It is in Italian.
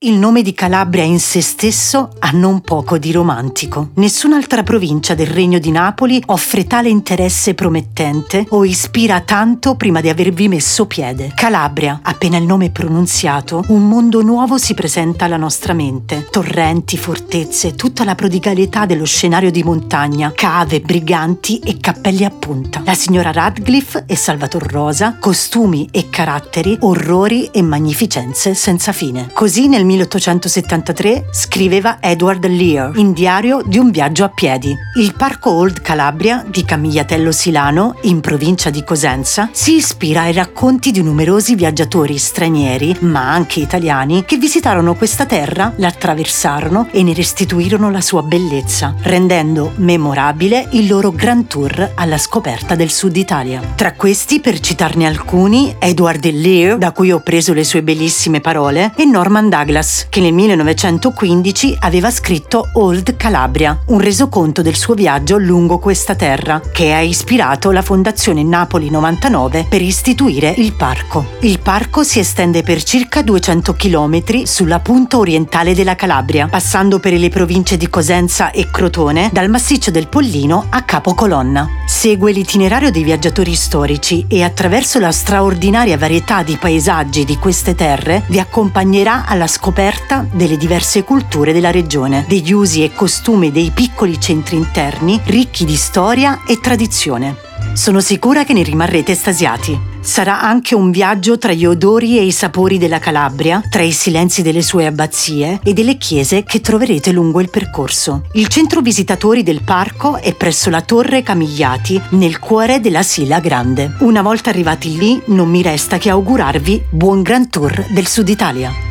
Il nome di Calabria in se stesso ha non poco di romantico. Nessun'altra provincia del Regno di Napoli offre tale interesse promettente o ispira tanto prima di avervi messo piede. Calabria, appena il nome pronunziato, un mondo nuovo si presenta alla nostra mente. Torrenti, fortezze, tutta la prodigalità dello scenario di montagna, cave, briganti e cappelli a punta. La signora Radcliffe e Salvator Rosa, costumi e caratteri, orrori e magnificenze senza fine. Così nel 1873 scriveva Edward Lear in Diario di un viaggio a piedi. Il parco Old Calabria di Camigliatello Silano, in provincia di Cosenza, si ispira ai racconti di numerosi viaggiatori stranieri, ma anche italiani, che visitarono questa terra, l'attraversarono e ne restituirono la sua bellezza, rendendo memorabile il loro Grand Tour alla scoperta del Sud Italia. Tra questi, per citarne alcuni, Edward Lear, da cui ho preso le sue bellissime parole, e Norman Douglas Douglas, che nel 1915 aveva scritto Old Calabria, un resoconto del suo viaggio lungo questa terra, che ha ispirato la Fondazione Napoli 99 per istituire il parco. Il parco si estende per circa 200 km sulla punta orientale della Calabria, passando per le province di Cosenza e Crotone, dal massiccio del Pollino a Capo Colonna. Segue l'itinerario dei viaggiatori storici e attraverso la straordinaria varietà di paesaggi di queste terre vi accompagnerà alla scoperta scoperta delle diverse culture della regione, degli usi e costumi dei piccoli centri interni ricchi di storia e tradizione. Sono sicura che ne rimarrete estasiati. Sarà anche un viaggio tra gli odori e i sapori della Calabria, tra i silenzi delle sue abbazie e delle chiese che troverete lungo il percorso. Il centro visitatori del parco è presso la Torre Camigliati, nel cuore della Sila Grande. Una volta arrivati lì, non mi resta che augurarvi buon Grand Tour del Sud Italia.